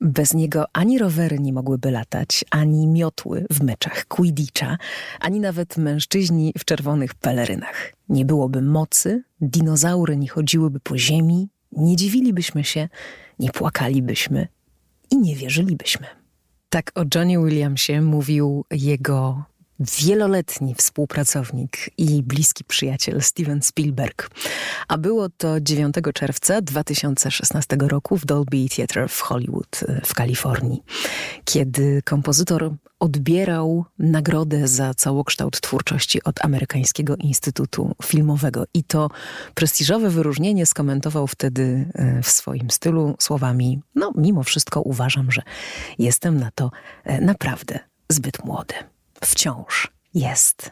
Bez niego ani rowery nie mogłyby latać, ani miotły w meczach Quidditcha, ani nawet mężczyźni w czerwonych pelerynach. Nie byłoby mocy, dinozaury nie chodziłyby po ziemi, nie dziwilibyśmy się, nie płakalibyśmy i nie wierzylibyśmy. Tak o Johnny Williamsie mówił jego wieloletni współpracownik i bliski przyjaciel Steven Spielberg. A było to 9 czerwca 2016 roku w Dolby Theatre w Hollywood e, w Kalifornii, kiedy kompozytor odbierał nagrodę za całokształt twórczości od Amerykańskiego Instytutu Filmowego. I to prestiżowe wyróżnienie skomentował wtedy e, w swoim stylu słowami: No, mimo wszystko uważam, że jestem na to e, naprawdę zbyt młody wciąż jest.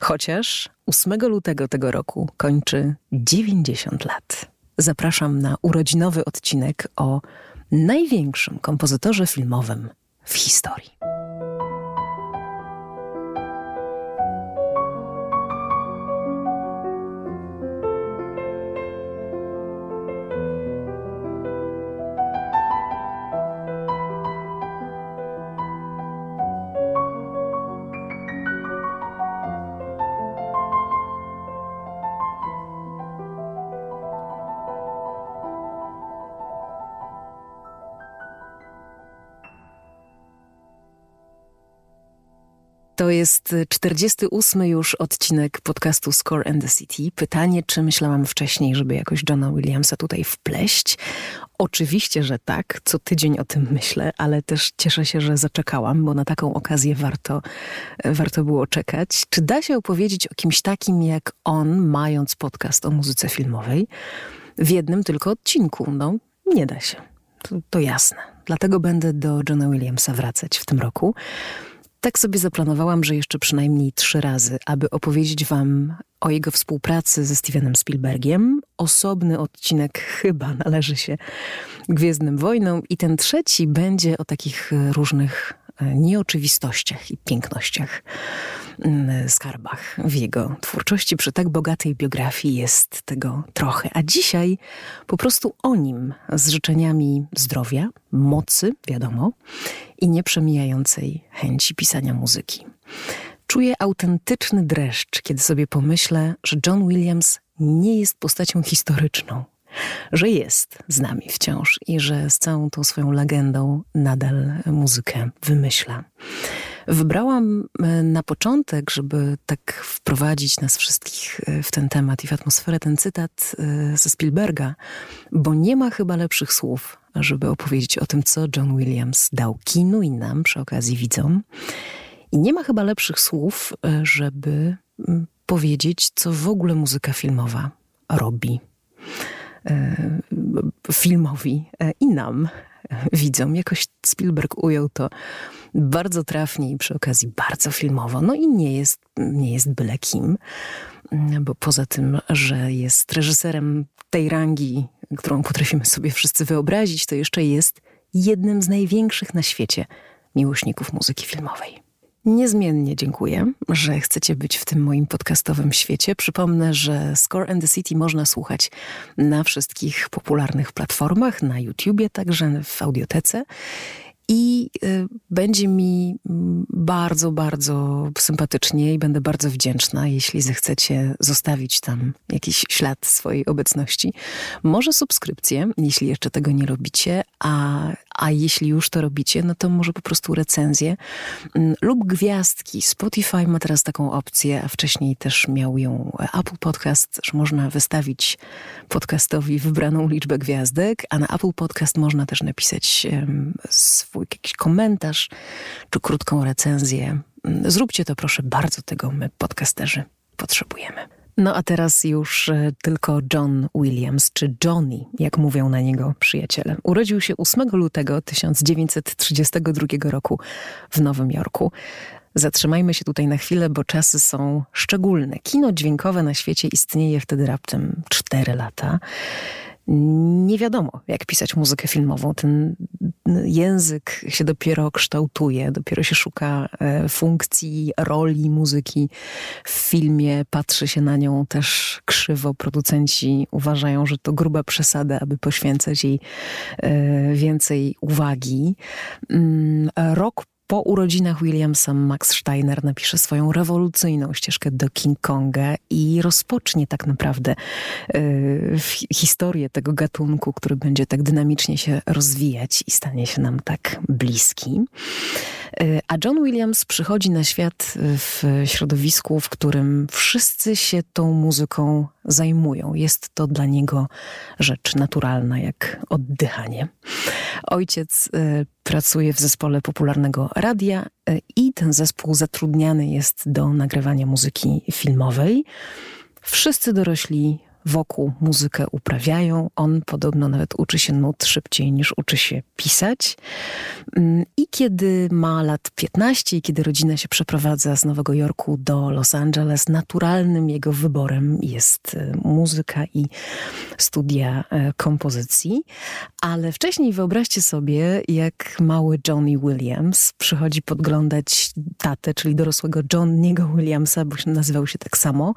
Chociaż 8 lutego tego roku kończy 90 lat. Zapraszam na urodzinowy odcinek o największym kompozytorze filmowym w historii. To jest 48 już odcinek podcastu Score and the City. Pytanie, czy myślałam wcześniej, żeby jakoś Johna Williamsa tutaj wpleść? Oczywiście, że tak. Co tydzień o tym myślę, ale też cieszę się, że zaczekałam, bo na taką okazję warto, warto było czekać. Czy da się opowiedzieć o kimś takim jak on, mając podcast o muzyce filmowej w jednym tylko odcinku? No, nie da się. To, to jasne. Dlatego będę do Johna Williamsa wracać w tym roku. Tak sobie zaplanowałam, że jeszcze przynajmniej trzy razy, aby opowiedzieć Wam o jego współpracy ze Stevenem Spielbergiem. Osobny odcinek chyba należy się Gwiezdnym Wojnom, i ten trzeci będzie o takich różnych e, nieoczywistościach i pięknościach Mm, skarbach w jego twórczości. Przy tak bogatej biografii jest tego trochę. A dzisiaj po prostu o nim z życzeniami zdrowia, mocy, wiadomo, i nieprzemijającej chęci pisania muzyki. Czuję autentyczny dreszcz, kiedy sobie pomyślę, że John Williams nie jest postacią historyczną, że jest z nami wciąż i że z całą tą swoją legendą nadal muzykę wymyśla. Wybrałam e, na początek, żeby tak wprowadzić nas wszystkich e, w ten temat i w atmosferę ten cytat e, ze Spielberga, bo nie ma chyba lepszych słów, żeby opowiedzieć o tym, co John Williams dał kinu i nam przy okazji widzom. I nie ma chyba lepszych słów, żeby powiedzieć, co w ogóle muzyka filmowa robi filmowi i nam widzom. Jakoś Spielberg ujął to bardzo trafnie i przy okazji bardzo filmowo. No i nie jest, nie jest byle kim, bo poza tym, że jest reżyserem tej rangi, którą potrafimy sobie wszyscy wyobrazić, to jeszcze jest jednym z największych na świecie miłośników muzyki filmowej. Niezmiennie dziękuję, że chcecie być w tym moim podcastowym świecie. Przypomnę, że Score and the City można słuchać na wszystkich popularnych platformach, na YouTubie, także w audiotece. I y, będzie mi mm, bardzo, bardzo sympatycznie i będę bardzo wdzięczna, jeśli zechcecie zostawić tam jakiś ślad swojej obecności. Może subskrypcję, jeśli jeszcze tego nie robicie, a, a jeśli już to robicie, no to może po prostu recenzję mm, lub gwiazdki. Spotify ma teraz taką opcję, a wcześniej też miał ją Apple Podcast, że można wystawić podcastowi wybraną liczbę gwiazdek, a na Apple Podcast można też napisać swój jakiś komentarz czy krótką recenzję. Mm, zróbcie to proszę, bardzo tego my podcasterzy potrzebujemy. No a teraz już e, tylko John Williams, czy Johnny, jak mówią na niego przyjaciele. Urodził się 8 lutego 1932 roku w Nowym Jorku. Zatrzymajmy się tutaj na chwilę, bo czasy są szczególne. Kino dźwiękowe na świecie istnieje wtedy raptem 4 lata. Nie wiadomo, jak pisać muzykę filmową. Ten język się dopiero kształtuje, dopiero się szuka e, funkcji, roli muzyki w filmie, patrzy się na nią też krzywo. Producenci uważają, że to gruba przesada, aby poświęcać jej e, więcej uwagi. Mm, rok po urodzinach Williamsa Max Steiner napisze swoją rewolucyjną ścieżkę do King Konga i rozpocznie tak naprawdę y, historię tego gatunku, który będzie tak dynamicznie się rozwijać i stanie się nam tak bliski. Y, a John Williams przychodzi na świat w środowisku, w którym wszyscy się tą muzyką zajmują. Jest to dla niego rzecz naturalna, jak oddychanie. Ojciec y, pracuje w zespole popularnego radia y, i ten zespół zatrudniany jest do nagrywania muzyki filmowej. Wszyscy dorośli wokół muzykę uprawiają. On podobno nawet uczy się nut szybciej niż uczy się pisać. Mm, I kiedy ma lat 15 i kiedy rodzina się przeprowadza z Nowego Jorku do Los Angeles, naturalnym jego wyborem jest e, muzyka i studia e, kompozycji. Ale wcześniej wyobraźcie sobie, jak mały Johnny Williams przychodzi podglądać tatę, czyli dorosłego Johnny'ego Williamsa, bo nazywał się tak samo,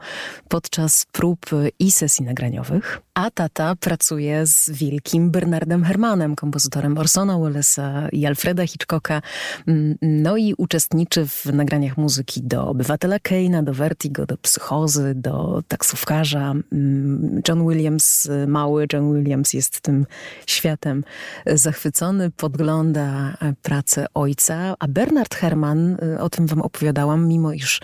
podczas prób i sesji sesji nagraniowych. A tata pracuje z wielkim Bernardem Hermanem, kompozytorem Orsona Wellesa i Alfreda Hitchcocka. Mm, no i uczestniczy w nagraniach muzyki do Obywatela Keina, do Vertigo, do Psychozy, do Taksówkarza. Mm, John Williams, mały John Williams jest tym światem zachwycony, podgląda pracę ojca, a Bernard Herman, o tym wam opowiadałam, mimo iż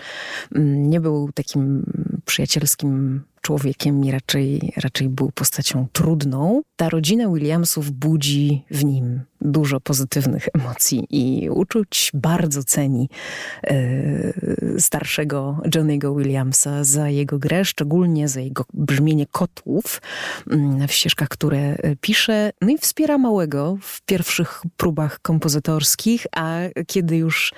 mm, nie był takim przyjacielskim człowiekiem i raczej, raczej był postacią trudną. Ta rodzina Williamsów budzi w nim dużo pozytywnych emocji i uczuć bardzo ceni e, starszego Johnny'ego Williamsa za jego grę, szczególnie za jego brzmienie kotłów mm, w ścieżkach, które e, pisze. No i wspiera małego w pierwszych próbach kompozytorskich, a kiedy już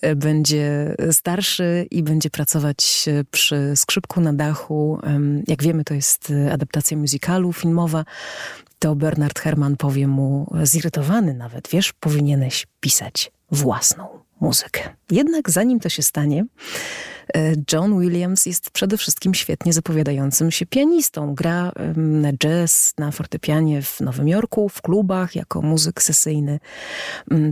e, będzie starszy i będzie pracować przy skrzypku na dachu, jak wiemy, to jest adaptacja musicalu filmowa, to Bernard Herrmann powie mu, zirytowany nawet, wiesz, powinieneś pisać własną muzykę. Jednak zanim to się stanie, e, John Williams jest przede wszystkim świetnie zapowiadającym się pianistą. Gra na jazz, na fortepianie w Nowym Jorku, w klubach, jako muzyk sesyjny,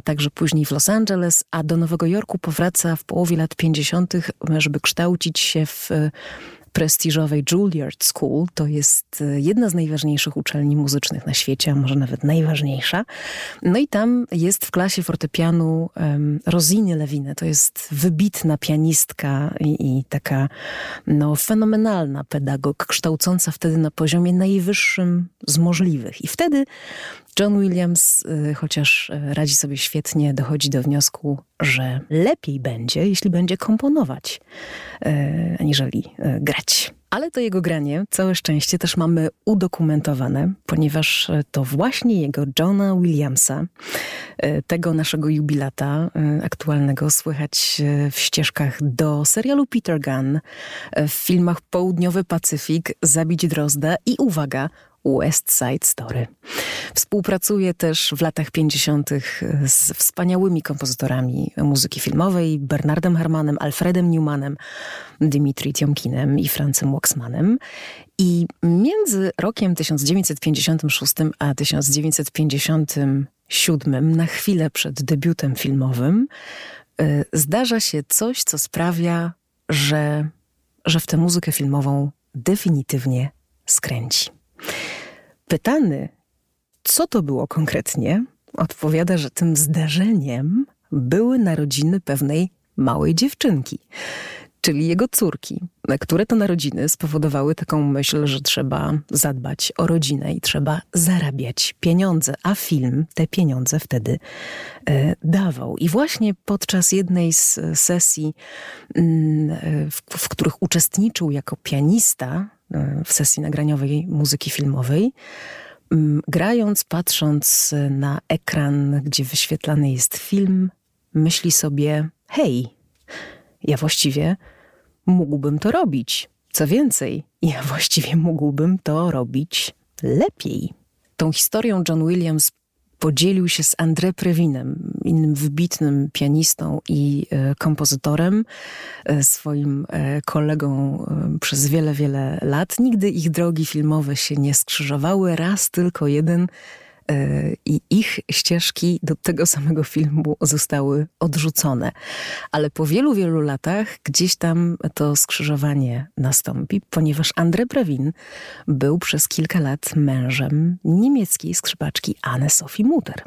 także później w Los Angeles, a do Nowego Jorku powraca w połowie lat 50., żeby kształcić się w prestiżowej Juilliard School. To jest e, jedna z najważniejszych uczelni muzycznych na świecie, a może nawet najważniejsza. No i tam jest w klasie fortepianu um, Rosiny Lewine. To jest wybitna pianistka i, i taka no, fenomenalna pedagog, kształcąca wtedy na poziomie najwyższym z możliwych. I wtedy John Williams, y, chociaż y, radzi sobie świetnie, dochodzi do wniosku, że lepiej będzie, jeśli będzie komponować, y, aniżeli grać. Ale to jego granie, całe szczęście, też mamy udokumentowane, ponieważ to właśnie jego Johna Williamsa, tego naszego jubilata aktualnego, słychać w ścieżkach do serialu Peter Gunn, w filmach Południowy Pacyfik, Zabić Drozda i uwaga, West Side Story. Współpracuje też w latach 50. z wspaniałymi kompozytorami muzyki filmowej Bernardem Hermanem, Alfredem Newmanem, Dimitri Tiomkinem i Francem Waxmanem. I między rokiem 1956 a 1957, na chwilę przed debiutem filmowym, y, zdarza się coś, co sprawia, że, że w tę muzykę filmową definitywnie skręci. Pytany, co to było konkretnie, odpowiada, że tym zdarzeniem były narodziny pewnej małej dziewczynki, czyli jego córki, które to narodziny spowodowały taką myśl, że trzeba zadbać o rodzinę i trzeba zarabiać pieniądze, a film te pieniądze wtedy e, dawał. I właśnie podczas jednej z sesji, mm, e, w, w których uczestniczył jako pianista, w sesji nagraniowej muzyki filmowej. Mm, grając, patrząc na ekran, gdzie wyświetlany jest film, myśli sobie: hej, ja właściwie mógłbym to robić. Co więcej, ja właściwie mógłbym to robić lepiej. Tą historią John Williams podzielił się z André Previnem, innym wybitnym pianistą i e, kompozytorem, e, swoim e, kolegą przez wiele, wiele lat. Nigdy ich drogi filmowe się nie skrzyżowały, raz tylko jeden i ich ścieżki do tego samego filmu zostały odrzucone. Ale po wielu, wielu latach gdzieś tam to skrzyżowanie nastąpi, ponieważ André Previn był przez kilka lat mężem niemieckiej skrzypaczki Anne Sophie Mutter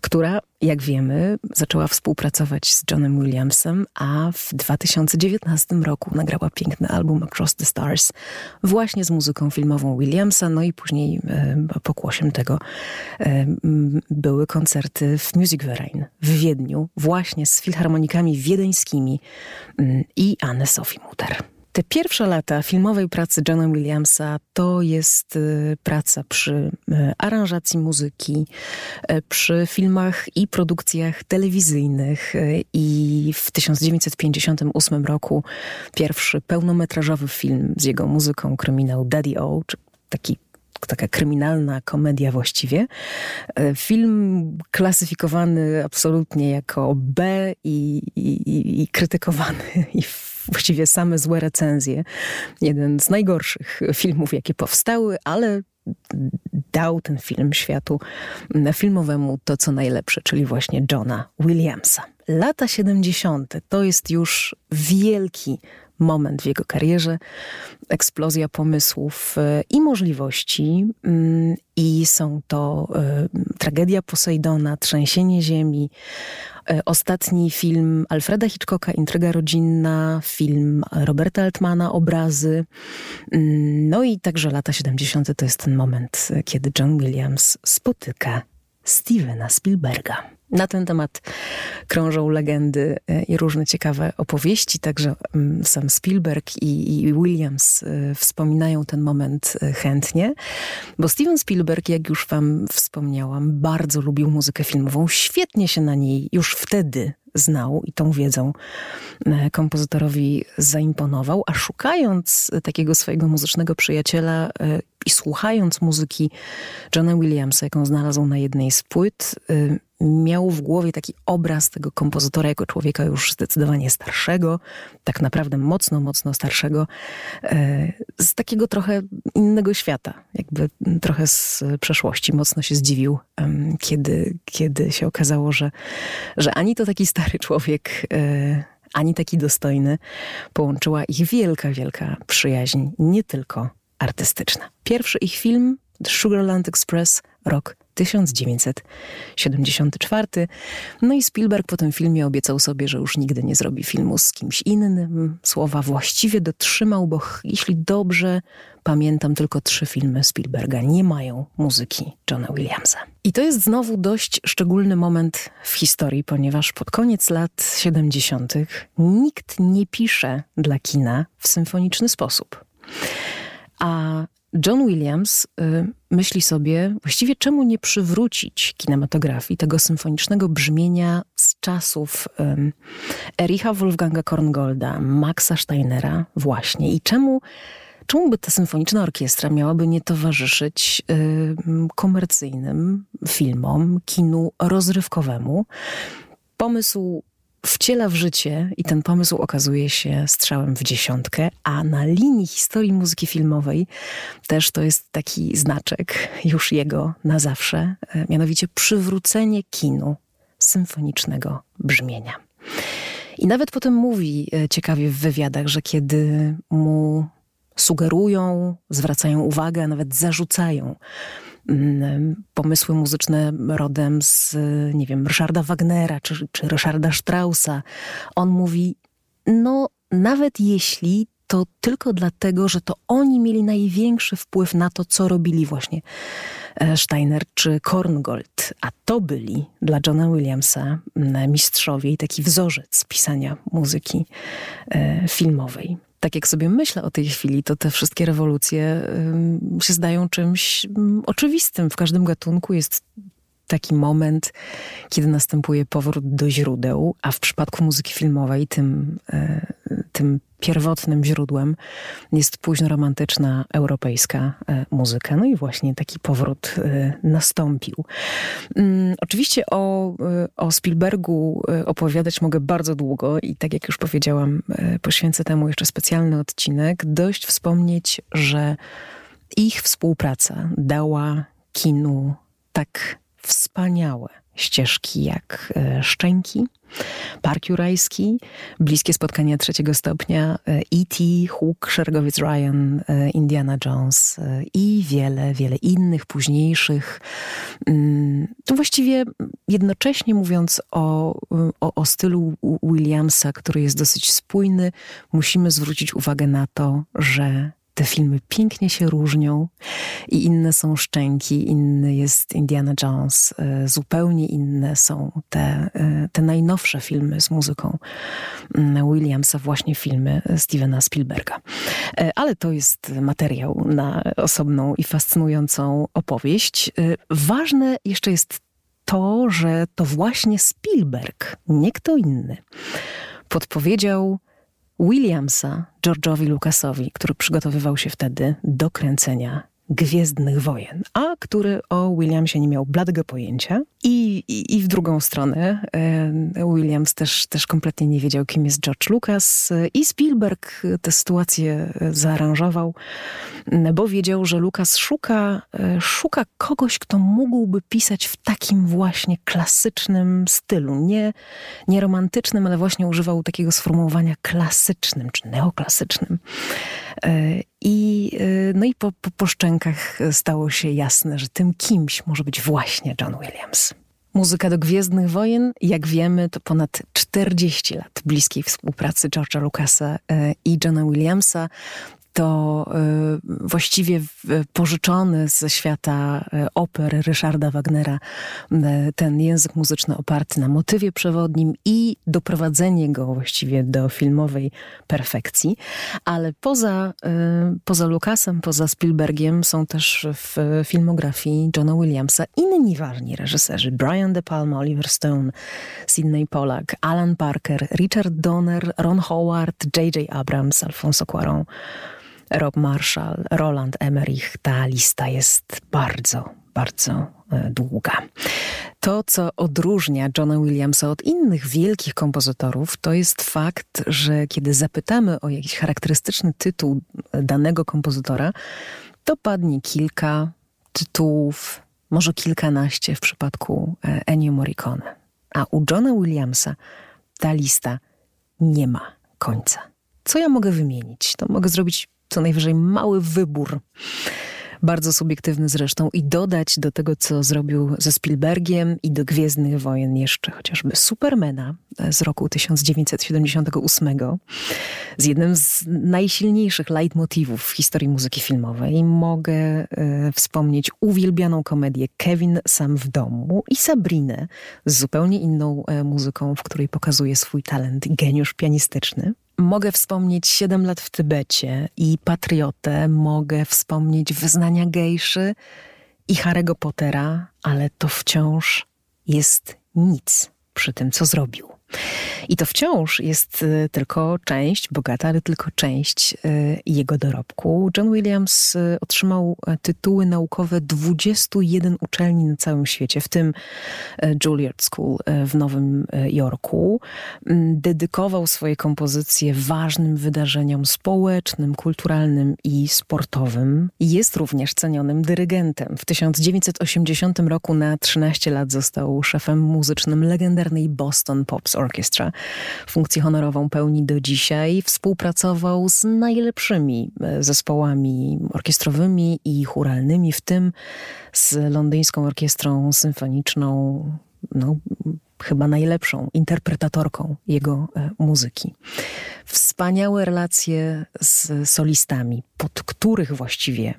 która, jak wiemy, zaczęła współpracować z Johnem Williamsem, a w 2019 roku nagrała piękny album Across the Stars właśnie z muzyką filmową Williamsa, no i później e, pokłosiem tego e, były koncerty w Music Verein w Wiedniu, właśnie z filharmonikami wiedeńskimi mm, i Anne Sophie Mutter. Te pierwsze lata filmowej pracy Johna Williamsa to jest y, praca przy y, aranżacji muzyki, y, przy filmach i produkcjach telewizyjnych i w 1958 roku pierwszy pełnometrażowy film z jego muzyką, kryminał Daddy O, czy taki taka kryminalna komedia właściwie. Film klasyfikowany absolutnie jako B i, i, i krytykowany i właściwie same złe recenzje. Jeden z najgorszych filmów, jakie powstały, ale dał ten film światu filmowemu to, co najlepsze, czyli właśnie Johna Williamsa. Lata 70. to jest już wielki moment w jego karierze, eksplozja pomysłów e, i możliwości. Mm, I są to e, tragedia Posejdona, trzęsienie ziemi, ostatni film Alfreda Hitchcocka, Intryga rodzinna, film Roberta Altmana, Obrazy. Mm, no i także lata 70. to jest ten moment, kiedy John Williams spotyka Stevena Spielberga. Na ten temat krążą legendy e, i różne ciekawe opowieści, także mm, sam Spielberg i, i, Williams e, wspominają ten moment e, chętnie, bo Steven Spielberg, jak już wam wspomniałam, bardzo lubił muzykę filmową, świetnie się na niej już wtedy znał i tą wiedzą kompozytorowi zaimponował, a szukając takiego swojego muzycznego przyjaciela i słuchając muzyki Johna Williamsa, jaką znalazł na jednej z płyt, miał w głowie taki obraz tego kompozytora jako człowieka już zdecydowanie starszego, tak naprawdę mocno, mocno starszego, e, z takiego trochę innego świata, jakby trochę z przeszłości. Mocno się zdziwił, kiedy, kiedy się okazało, że, że ani to taki stary człowiek, e, ani taki dostojny, połączyła ich wielka, wielka przyjaźń, nie tylko artystyczna. Pierwszy ich film, The Sugarland Express, rok 1974. No i Spielberg po tym filmie obiecał sobie, że już nigdy nie zrobi filmu z kimś innym. Słowa właściwie dotrzymał, bo jeśli dobrze pamiętam, tylko trzy filmy Spielberga nie mają muzyki Johna Williamsa. I to jest znowu dość szczególny moment w historii, ponieważ pod koniec lat 70. nikt nie pisze dla kina w symfoniczny sposób. A John Williams y, myśli sobie, właściwie czemu nie przywrócić kinematografii tego symfonicznego brzmienia z czasów Ericha Wolfganga Korngolda, Maxa Steinera właśnie i czemu czemu by ta symfoniczna orkiestra miałaby nie towarzyszyć komercyjnym filmom, kinu rozrywkowemu? Pomysł wciela w życie i ten pomysł okazuje się strzałem w dziesiątkę, a na linii historii muzyki filmowej też to jest taki znaczek już jego na zawsze, e, mianowicie przywrócenie kinu symfonicznego brzmienia. I nawet potem mówi e, ciekawie w wywiadach, że kiedy mu sugerują, zwracają uwagę, a nawet zarzucają pomysły muzyczne rodem z, nie wiem, Ryszarda Wagnera czy, czy Ryszarda Straussa. On mówi, no nawet jeśli to tylko dlatego, że to oni mieli największy wpływ na to, co robili właśnie e, Steiner czy Korngold, a to byli dla Johna Williamsa mm, mistrzowie i taki wzorzec pisania muzyki e, filmowej tak jak sobie myślę o tej chwili, to te wszystkie rewolucje się zdają czymś oczywistym. W każdym gatunku jest taki moment, kiedy następuje powrót do źródeł, a w przypadku muzyki filmowej tym, e, tym pierwotnym źródłem jest późno romantyczna europejska e, muzyka. No i właśnie taki powrót e, nastąpił. Mm, oczywiście o, o Spielbergu opowiadać mogę bardzo długo i tak jak już powiedziałam, poświęcę temu jeszcze specjalny odcinek. Dość wspomnieć, że ich współpraca dała kinu tak wspaniałe ścieżki jak e, Szczęki, Park Jurajski, Bliskie Spotkania Trzeciego Stopnia, E.T., Hook, Szeregowiec Ryan, e, Indiana Jones e, i wiele, wiele innych późniejszych. Mm, to właściwie jednocześnie mówiąc o, o, o stylu Williamsa, który jest dosyć spójny, musimy zwrócić uwagę na to, że te filmy pięknie się różnią i inne są Szczęki, inny jest Indiana Jones, e, zupełnie inne są te, e, te najnowsze filmy z muzyką mm, Williamsa, właśnie filmy Stevena Spielberga. E, ale to jest materiał na osobną i fascynującą opowieść. Ważne jeszcze jest to, że to właśnie Spielberg, nie kto inny, podpowiedział Williamsa George'owi Lucasowi, który przygotowywał się wtedy do kręcenia Gwiezdnych Wojen, a który o Williamsie nie miał bladego pojęcia. I, i, i w drugą stronę e, Williams też, też kompletnie nie wiedział, kim jest George Lucas i Spielberg tę sytuację zaaranżował, bo wiedział, że Lucas szuka, e, szuka kogoś, kto mógłby pisać w takim właśnie klasycznym stylu. Nie, nie romantycznym, ale właśnie używał takiego sformułowania klasycznym czy neoklasycznym. E, I, e, no i po, po, po szczękach stało się jasne, że tym kimś może być właśnie John Williams. Muzyka do Gwiezdnych Wojen, jak wiemy, to ponad 40 lat bliskiej współpracy George'a Lucasa e, i Johna Williamsa to y, właściwie pożyczony ze świata y, oper Ryszarda Wagnera y, ten język muzyczny oparty na motywie przewodnim i doprowadzenie go właściwie do filmowej perfekcji. Ale poza, poza Lucasem, poza Spielbergiem są też w filmografii Johna Williamsa inni ważni reżyserzy. Brian De Palma, Oliver Stone, Sidney Pollack, Alan Parker, Richard Donner, Ron Howard, J.J. Abrams, Alfonso Cuarón. Rob Marshall, Roland Emmerich. Ta lista jest bardzo, bardzo e, długa. To, co odróżnia Johna Williamsa od innych wielkich kompozytorów, to jest fakt, że kiedy zapytamy o jakiś charakterystyczny tytuł danego kompozytora, to padnie kilka tytułów, może kilkanaście w przypadku e, Ennio Morricone. A u Johna Williamsa ta lista nie ma końca. Co ja mogę wymienić? To mogę zrobić co najwyżej mały wybór bardzo subiektywny zresztą, i dodać do tego, co zrobił ze Spielbergiem i do Gwiezdnych Wojen jeszcze chociażby Supermana z roku 1978, z jednym z najsilniejszych leitmotywów w historii muzyki filmowej. Mogę e, wspomnieć uwielbianą komedię Kevin sam w domu i Sabrinę z zupełnie inną e, muzyką, w której pokazuje swój talent i geniusz pianistyczny. Mogę wspomnieć Siedem lat w Tybecie i Patriotę, mogę wspomnieć Wyznania Gejszy i Harry'ego Pottera, ale to wciąż jest nic przy tym, co zrobił. I to wciąż jest y, tylko część, bogata, ale tylko część y, jego dorobku. John Williams y, otrzymał tytuły naukowe 21 uczelni na całym świecie, w tym Juilliard School w Nowym Jorku. Mm, dedykował swoje kompozycje ważnym wydarzeniom społecznym, kulturalnym i sportowym. Jest również cenionym dyrygentem. W 1980 roku na 13 lat został szefem muzycznym legendarnej Boston Pops Orchestra. Funkcję honorową pełni do dzisiaj. Współpracował z najlepszymi e, zespołami orkiestrowymi i churalnymi, w tym z Londyńską Orkiestrą Symfoniczną. No, chyba najlepszą interpretatorką jego e, muzyki. Wspaniałe relacje z solistami, pod których właściwie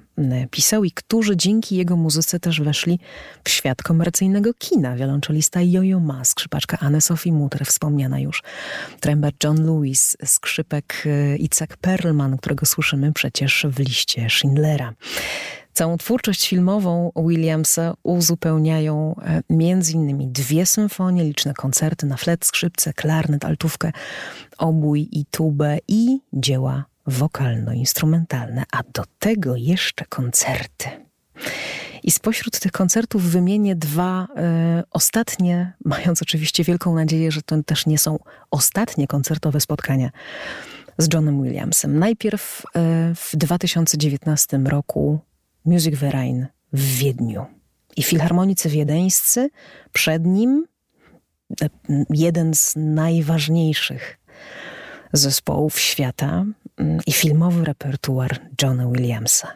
pisał i którzy dzięki jego muzyce też weszli w świat komercyjnego kina. Wiolonczelista Jojo Ma, skrzypaczka Anne-Sophie Mutter, wspomniana już, trębacz John Lewis, skrzypek e, Icek Perlman, którego słyszymy przecież w liście Schindlera. Całą twórczość filmową Williamsa uzupełniają e, innymi dwie symfonie, liczne koncerty na flet, skrzypce, klarnet, altówkę, obój i tubę i dzieła wokalno-instrumentalne, a do tego jeszcze koncerty. I spośród tych koncertów wymienię dwa e, ostatnie, mając oczywiście wielką nadzieję, że to też nie są ostatnie koncertowe spotkania z Johnem Williamsem. Najpierw e, w 2019 roku Music Verein w Wiedniu. I filharmonicy wiedeńscy, przed nim e, jeden z najważniejszych zespołów świata mm, i filmowy repertuar Johna Williamsa.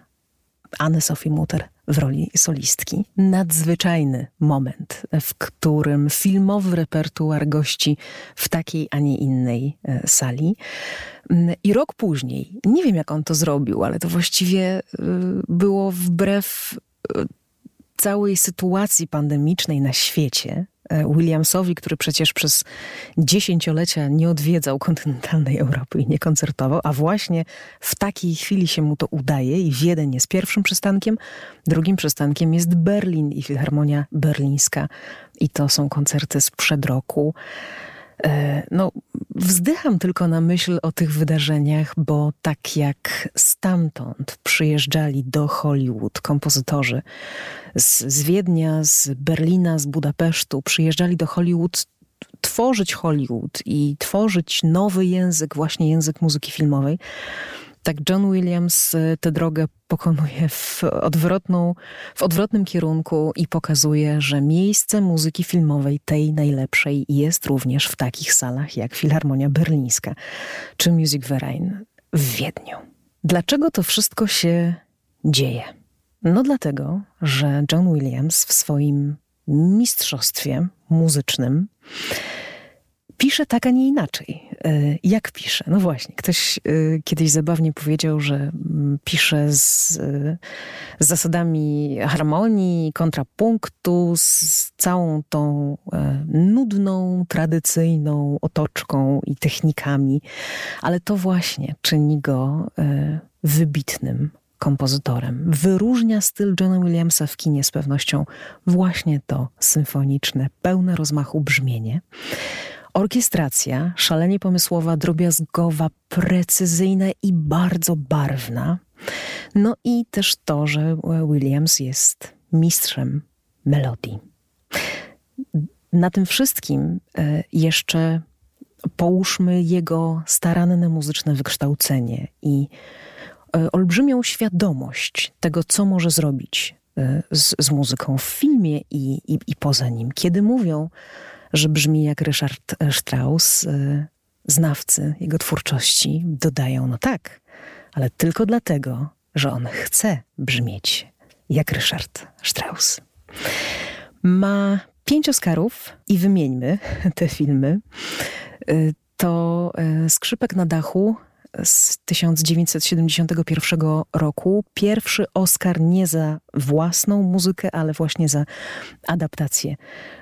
Anne Sophie Mutter w roli solistki. Nadzwyczajny moment, w którym filmowy repertuar gości w takiej, a nie innej e, sali. Mm, I rok później, nie wiem jak on to zrobił, ale to właściwie e, było wbrew e, całej sytuacji pandemicznej na świecie, Williamsowi, który przecież przez dziesięciolecia nie odwiedzał kontynentalnej Europy i nie koncertował, a właśnie w takiej chwili się mu to udaje i Wiedeń jest pierwszym przystankiem, drugim przystankiem jest Berlin i Filharmonia Berlińska i to są koncerty sprzed roku. E, no, wzdycham tylko na myśl o tych wydarzeniach, bo tak jak stamtąd przyjeżdżali do Hollywood kompozytorzy z, z Wiednia, z Berlina, z Budapesztu, przyjeżdżali do Hollywood tworzyć Hollywood i tworzyć nowy język, właśnie język muzyki filmowej, tak John Williams y, tę drogę pokonuje w, odwrotną, w odwrotnym kierunku i pokazuje, że miejsce muzyki filmowej, tej najlepszej, jest również w takich salach jak Filharmonia Berlińska czy Music Verein w Wiedniu. Dlaczego to wszystko się dzieje? No dlatego, że John Williams w swoim mistrzostwie muzycznym pisze tak, a nie inaczej. E, jak pisze? No właśnie, ktoś e, kiedyś zabawnie powiedział, że mm, pisze z, e, z zasadami harmonii, kontrapunktu, z całą tą nudną, tradycyjną otoczką i technikami, ale to właśnie czyni go wybitnym kompozytorem. Wyróżnia styl Johna Williamsa w kinie z pewnością właśnie to symfoniczne, pełne rozmachu brzmienie. Orkiestracja, szalenie pomysłowa, drobiazgowa, precyzyjna i bardzo barwna. No i też to, że Williams jest mistrzem melodii. Na tym wszystkim e, jeszcze połóżmy jego staranne muzyczne wykształcenie i e, olbrzymią świadomość tego, co może zrobić e, z, z muzyką w filmie i, i, i poza nim. Kiedy mówią, że brzmi jak Ryszard Strauss, y, znawcy jego twórczości dodają, no tak, ale tylko dlatego, że on chce brzmieć jak Ryszard Strauss. Ma pięć Oscarów i wymieńmy te filmy. Y, to Skrzypek na dachu z 1971 roku. Pierwszy Oscar nie za własną muzykę, ale właśnie za adaptację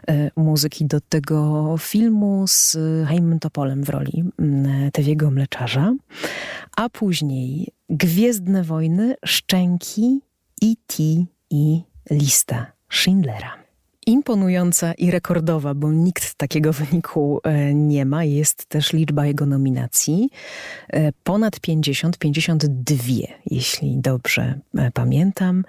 e, muzyki do tego filmu z Jaimem Topolem w roli Tewiego Mleczarza. A później Gwiezdne Wojny, Szczęki, E.T. i Lista Schindlera imponująca i rekordowa, bo nikt takiego wyniku e, nie ma. Jest też liczba jego nominacji. E, ponad 50, 52, jeśli dobrze e, pamiętam.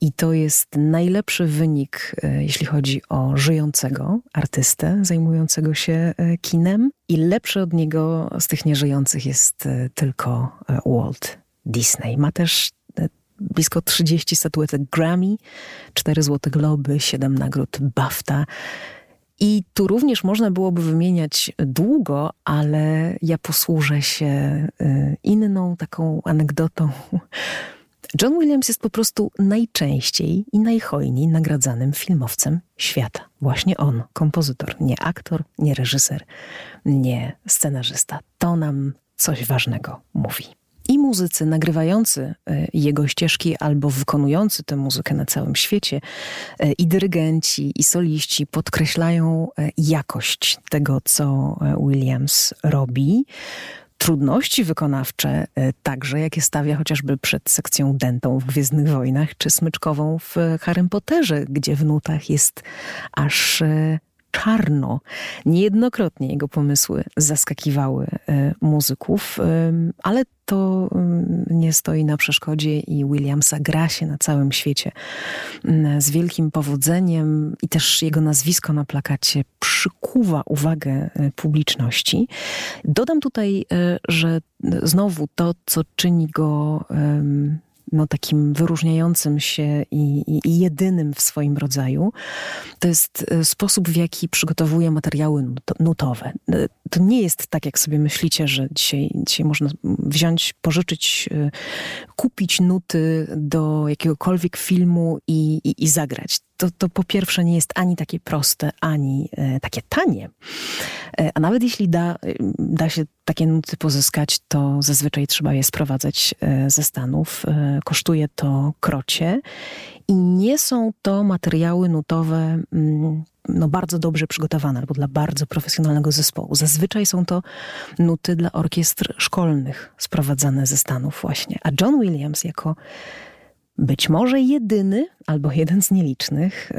I to jest najlepszy wynik, jeśli chodzi o żyjącego artystę zajmującego się kinem. I lepszy od niego z tych nieżyjących jest tylko Walt Disney. Ma też blisko 30 statuetek Grammy, 4 Złote Globy, 7 nagród BAFTA. I tu również można byłoby wymieniać długo, ale ja posłużę się y, inną taką anegdotą. John Williams jest po prostu najczęściej i najhojniej nagradzanym filmowcem świata. Właśnie on, kompozytor, nie aktor, nie reżyser, nie scenarzysta. To nam coś ważnego mówi muzycy nagrywający e, jego ścieżki albo wykonujący tę muzykę na całym świecie, e, i dyrygenci, i soliści podkreślają e, jakość tego, co Williams robi. trudności wykonawcze, także jakie stawia chociażby przed sekcją dentą w Gwiezdnych Wojnach, czy smyczkową w Harrym Potterze, gdzie w nutach jest aż czarno. Niejednokrotnie jego pomysły zaskakiwały e, muzyków, e, ale to mm, nie stoi na przeszkodzie i Williamsa gra się na całym świecie mm, z wielkim powodzeniem i też jego nazwisko na plakacie przykuwa uwagę e, publiczności. Dodam tutaj, że znowu to, co czyni go no, takim wyróżniającym się i, i, i, jedynym w swoim rodzaju, to jest e, sposób, w jaki przygotowuje materiały nutowe. E, to nie jest tak, jak sobie myślicie, że dzisiaj, dzisiaj można wziąć, pożyczyć, e, kupić nuty do jakiegokolwiek filmu i, i, i zagrać to, to po pierwsze nie jest ani takie proste, ani e, takie tanie. E, a nawet jeśli da, e, da się takie nuty pozyskać, to zazwyczaj trzeba je sprowadzać ze Stanów. Kosztuje to krocie i nie są to materiały nutowe mm, no, bardzo dobrze przygotowane albo dla bardzo profesjonalnego zespołu. Zazwyczaj są to nuty dla orkiestr szkolnych sprowadzane ze Stanów właśnie. A John Williams jako być może jedyny albo jeden z nielicznych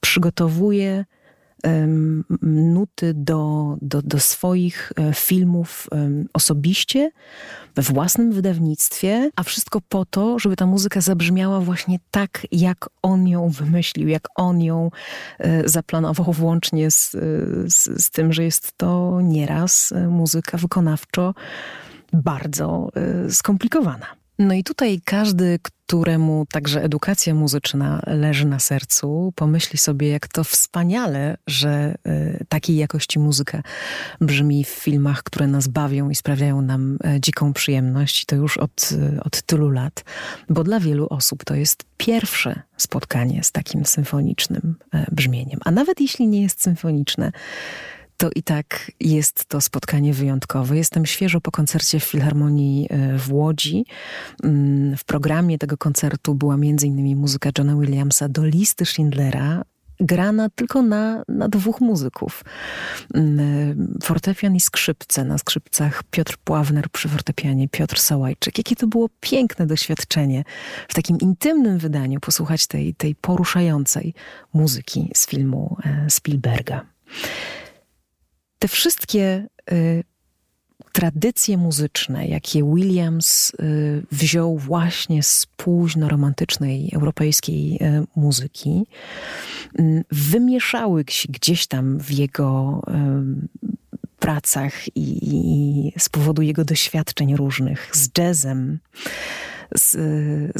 przygotowuje nuty do, do, do swoich e, filmów osobiście, we własnym wydawnictwie, a wszystko po to, żeby ta muzyka zabrzmiała właśnie tak, jak on ją wymyślił, jak on ją e, zaplanował, włącznie z, e, z, z tym, że jest to nieraz muzyka wykonawczo bardzo skomplikowana. No i tutaj każdy, któremu także edukacja muzyczna leży na sercu, pomyśli sobie, jak to wspaniale, że y, takiej jakości muzyka brzmi w filmach, które nas bawią i sprawiają nam e, dziką przyjemność. I to już od, od tylu lat, bo dla wielu osób to jest pierwsze spotkanie z takim symfonicznym e, brzmieniem. A nawet jeśli nie jest symfoniczne, to i tak jest to spotkanie wyjątkowe. Jestem świeżo po koncercie w Filharmonii e, w Łodzi. Mm, w programie tego koncertu była m.in. muzyka Johna Williamsa do listy Schindlera, grana tylko na, na dwóch muzyków. Mm, e, fortepian i skrzypce. Na skrzypcach Piotr Pławner przy fortepianie, Piotr Sałajczyk. Jakie to było piękne doświadczenie w takim intymnym wydaniu posłuchać tej, tej poruszającej muzyki z filmu e, Spielberga te wszystkie y, tradycje muzyczne, jakie Williams y, wziął właśnie z późno-romantycznej europejskiej y, muzyki, y, wymieszały się gdzieś tam w jego pracach i, i z powodu jego doświadczeń różnych z jazzem, z,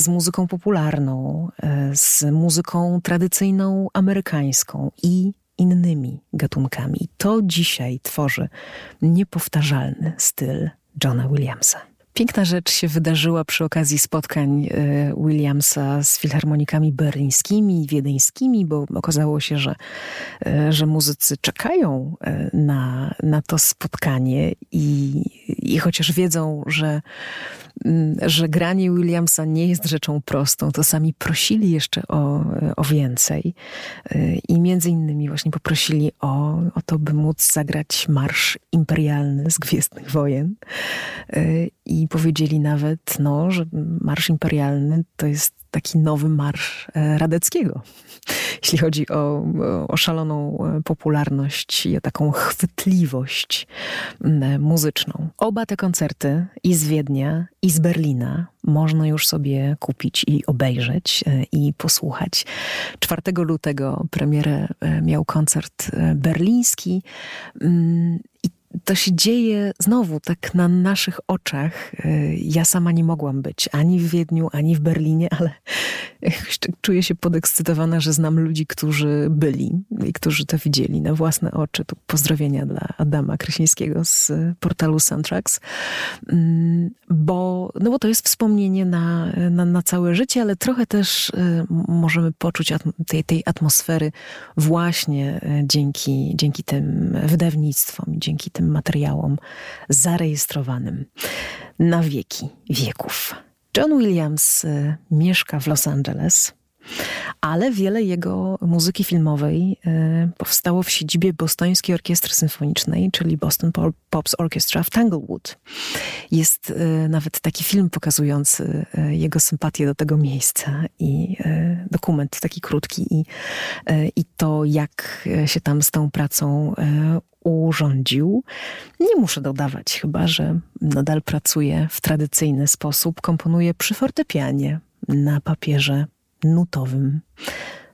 z, muzyką popularną, z muzyką tradycyjną amerykańską i innymi gatunkami. To dzisiaj tworzy niepowtarzalny styl Johna Williamsa. Piękna rzecz się wydarzyła przy okazji spotkań e, Williamsa z filharmonikami berlińskimi i wiedeńskimi, bo okazało się, że, e, że muzycy czekają e, na, na to spotkanie i, i chociaż wiedzą, że że granie Williamsa nie jest rzeczą prostą, to sami prosili jeszcze o, o więcej. I między innymi właśnie poprosili o, o to, by móc zagrać marsz imperialny z Gwiezdnych Wojen. I powiedzieli nawet, no, że marsz imperialny to jest taki nowy marsz e, Radeckiego, jeśli chodzi o, o szaloną e, popularność i o taką chwytliwość muzyczną. Oba te koncerty i z Wiednia, i z Berlina można już sobie kupić i obejrzeć e, i posłuchać. 4 lutego premierę miał koncert berliński i to się dzieje znowu tak na naszych oczach. Y, ja sama nie mogłam być ani w Wiedniu, ani w Berlinie, ale czuję się podekscytowana, że znam ludzi, którzy byli i którzy to widzieli na własne oczy. Tu pozdrowienia dla Adama Krysińskiego z portalu Soundtracks, mm, bo, no bo to jest wspomnienie na, na, na całe życie, ale trochę też y, możemy poczuć tej, tej atmosfery właśnie y, dzięki, dzięki tym wydawnictwom, dzięki tym materiałom zarejestrowanym na wieki wieków. John Williams y, mieszka w Los Angeles. Ale wiele jego muzyki filmowej e, powstało w siedzibie Bostońskiej Orkiestry Symfonicznej, czyli Boston Pops Orchestra w Tanglewood. Jest e, nawet taki film pokazujący e, jego sympatię do tego miejsca i dokument taki krótki i, i to, jak się tam z tą pracą urządził. Nie muszę dodawać chyba, że nadal pracuje w tradycyjny sposób, komponuje przy fortepianie na papierze nutowym.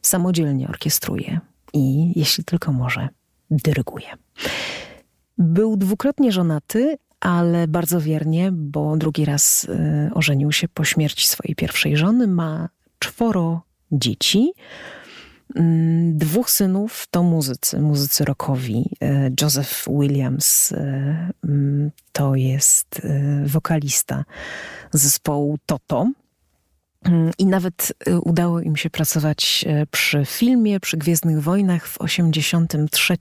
Samodzielnie orkiestruje i, jeśli tylko może, dyryguje. Był dwukrotnie żonaty, ale bardzo wiernie, bo drugi raz y, ożenił się po śmierci swojej pierwszej żony. Ma czworo dzieci. Mm, dwóch synów to muzycy, muzycy rockowi. Y, Joseph Williams y, mm, to jest wokalista zespołu Toto. Mm, I nawet y, udało im się pracować e, przy filmie, przy Gwiezdnych Wojnach w 1983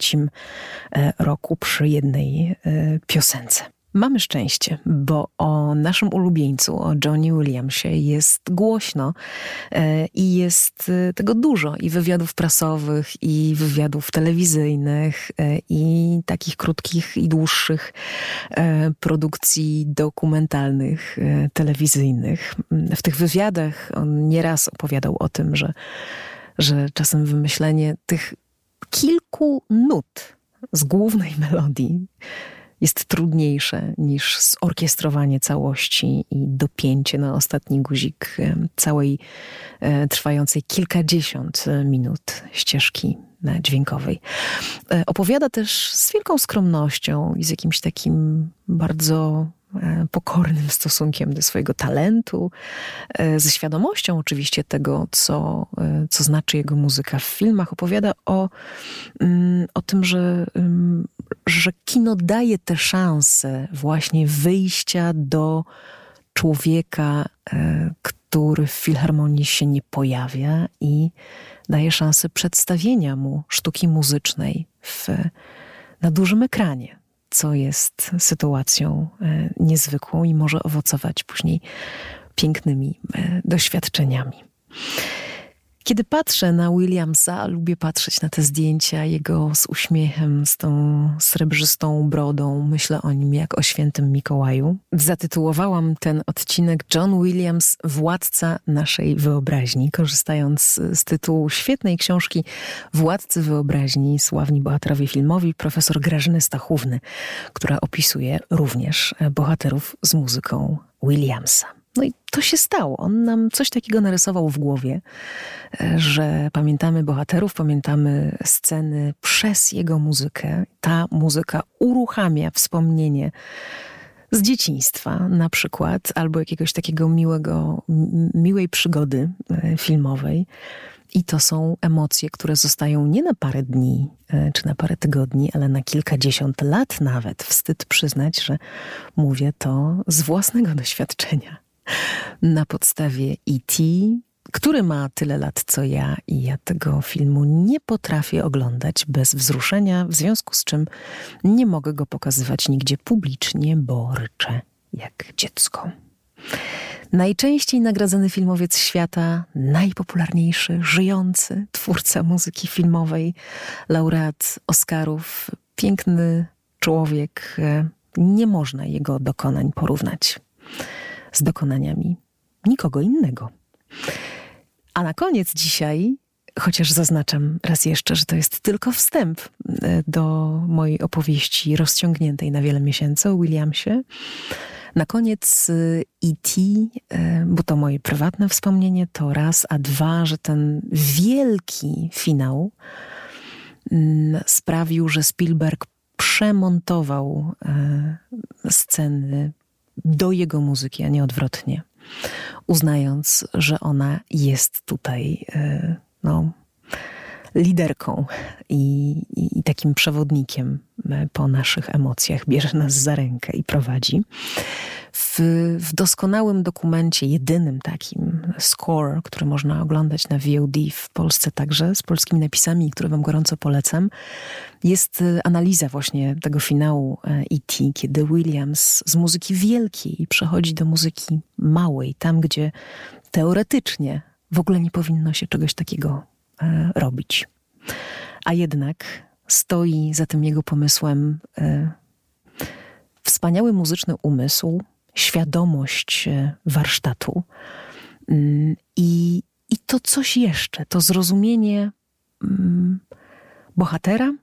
e, roku przy jednej e, piosence. Mamy szczęście, bo o naszym ulubieńcu, o Johnny Williamsie jest głośno e, i jest e, tego dużo i wywiadów prasowych, i wywiadów telewizyjnych, e, i takich krótkich i dłuższych produkcji dokumentalnych, telewizyjnych. W tych wywiadach on nieraz opowiadał o tym, że, że czasem wymyślenie tych kilku nut z głównej melodii jest trudniejsze niż zorkiestrowanie całości i dopięcie na ostatni guzik e, całej e, trwającej kilkadziesiąt minut ścieżki e, dźwiękowej. Opowiada też z wielką skromnością i z jakimś takim bardzo E, pokornym stosunkiem do swojego talentu, e, ze świadomością oczywiście tego, co, e, co znaczy jego muzyka w filmach. Opowiada o, mm, o tym, że, mm, że kino daje tę szansę właśnie wyjścia do człowieka, który w filharmonii się nie pojawia i daje szansę przedstawienia mu sztuki muzycznej w, na dużym ekranie co jest sytuacją e, niezwykłą i może owocować później pięknymi e, doświadczeniami. Kiedy patrzę na Williamsa, lubię patrzeć na te zdjęcia jego z uśmiechem, z tą srebrzystą brodą. Myślę o nim jak o świętym Mikołaju. Zatytułowałam ten odcinek John Williams, władca naszej wyobraźni, korzystając z tytułu świetnej książki Władcy wyobraźni, sławni bohaterowie filmowi, profesor Grażyny Stachówny, która opisuje również bohaterów z muzyką Williamsa. No i to się stało. On nam coś takiego narysował w głowie, e, że pamiętamy bohaterów, pamiętamy sceny przez jego muzykę. Ta muzyka uruchamia wspomnienie z dzieciństwa na przykład, albo jakiegoś takiego miłego, miłej przygody e, filmowej. I to są emocje, które zostają nie na parę dni e, czy na parę tygodni, ale na kilkadziesiąt lat nawet. Wstyd przyznać, że mówię to z własnego doświadczenia na podstawie E.T., który ma tyle lat co ja i ja tego filmu nie potrafię oglądać bez wzruszenia, w związku z czym nie mogę go pokazywać nigdzie publicznie, bo ryczę jak dziecko. Najczęściej nagradzany filmowiec świata, najpopularniejszy, żyjący twórca muzyki filmowej, laureat Oscarów, piękny człowiek, nie można jego dokonań porównać z dokonaniami nikogo innego. A na koniec dzisiaj, chociaż zaznaczam raz jeszcze, że to jest tylko wstęp e, do mojej opowieści rozciągniętej na wiele miesięcy o Williamsie, na koniec E.T., e, bo to moje prywatne wspomnienie, to raz, a dwa, że ten wielki finał mm, sprawił, że Spielberg przemontował e, sceny do jego muzyki, a nie odwrotnie. Uznając, że ona jest tutaj e, no, liderką i, i, i, takim przewodnikiem po naszych emocjach, bierze nas za rękę i prowadzi. W, w doskonałym dokumencie, jedynym takim score, który można oglądać na VOD w Polsce także, z polskimi napisami, które Wam gorąco polecam, jest e, analiza właśnie tego finału E.T., kiedy Williams z muzyki wielkiej przechodzi do muzyki małej, tam gdzie teoretycznie w ogóle nie powinno się czegoś takiego e, robić. A jednak stoi za tym jego pomysłem e, wspaniały muzyczny umysł, świadomość e, warsztatu mm, i, i to coś jeszcze, to zrozumienie mm, bohatera,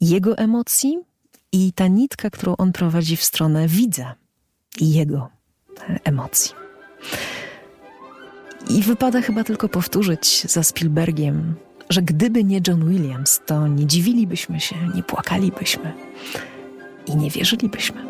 jego emocji i ta nitka, którą on prowadzi w stronę widza i jego e, emocji. I wypada chyba tylko powtórzyć za Spielbergiem, że gdyby nie John Williams, to nie dziwilibyśmy się, nie płakalibyśmy i nie wierzylibyśmy.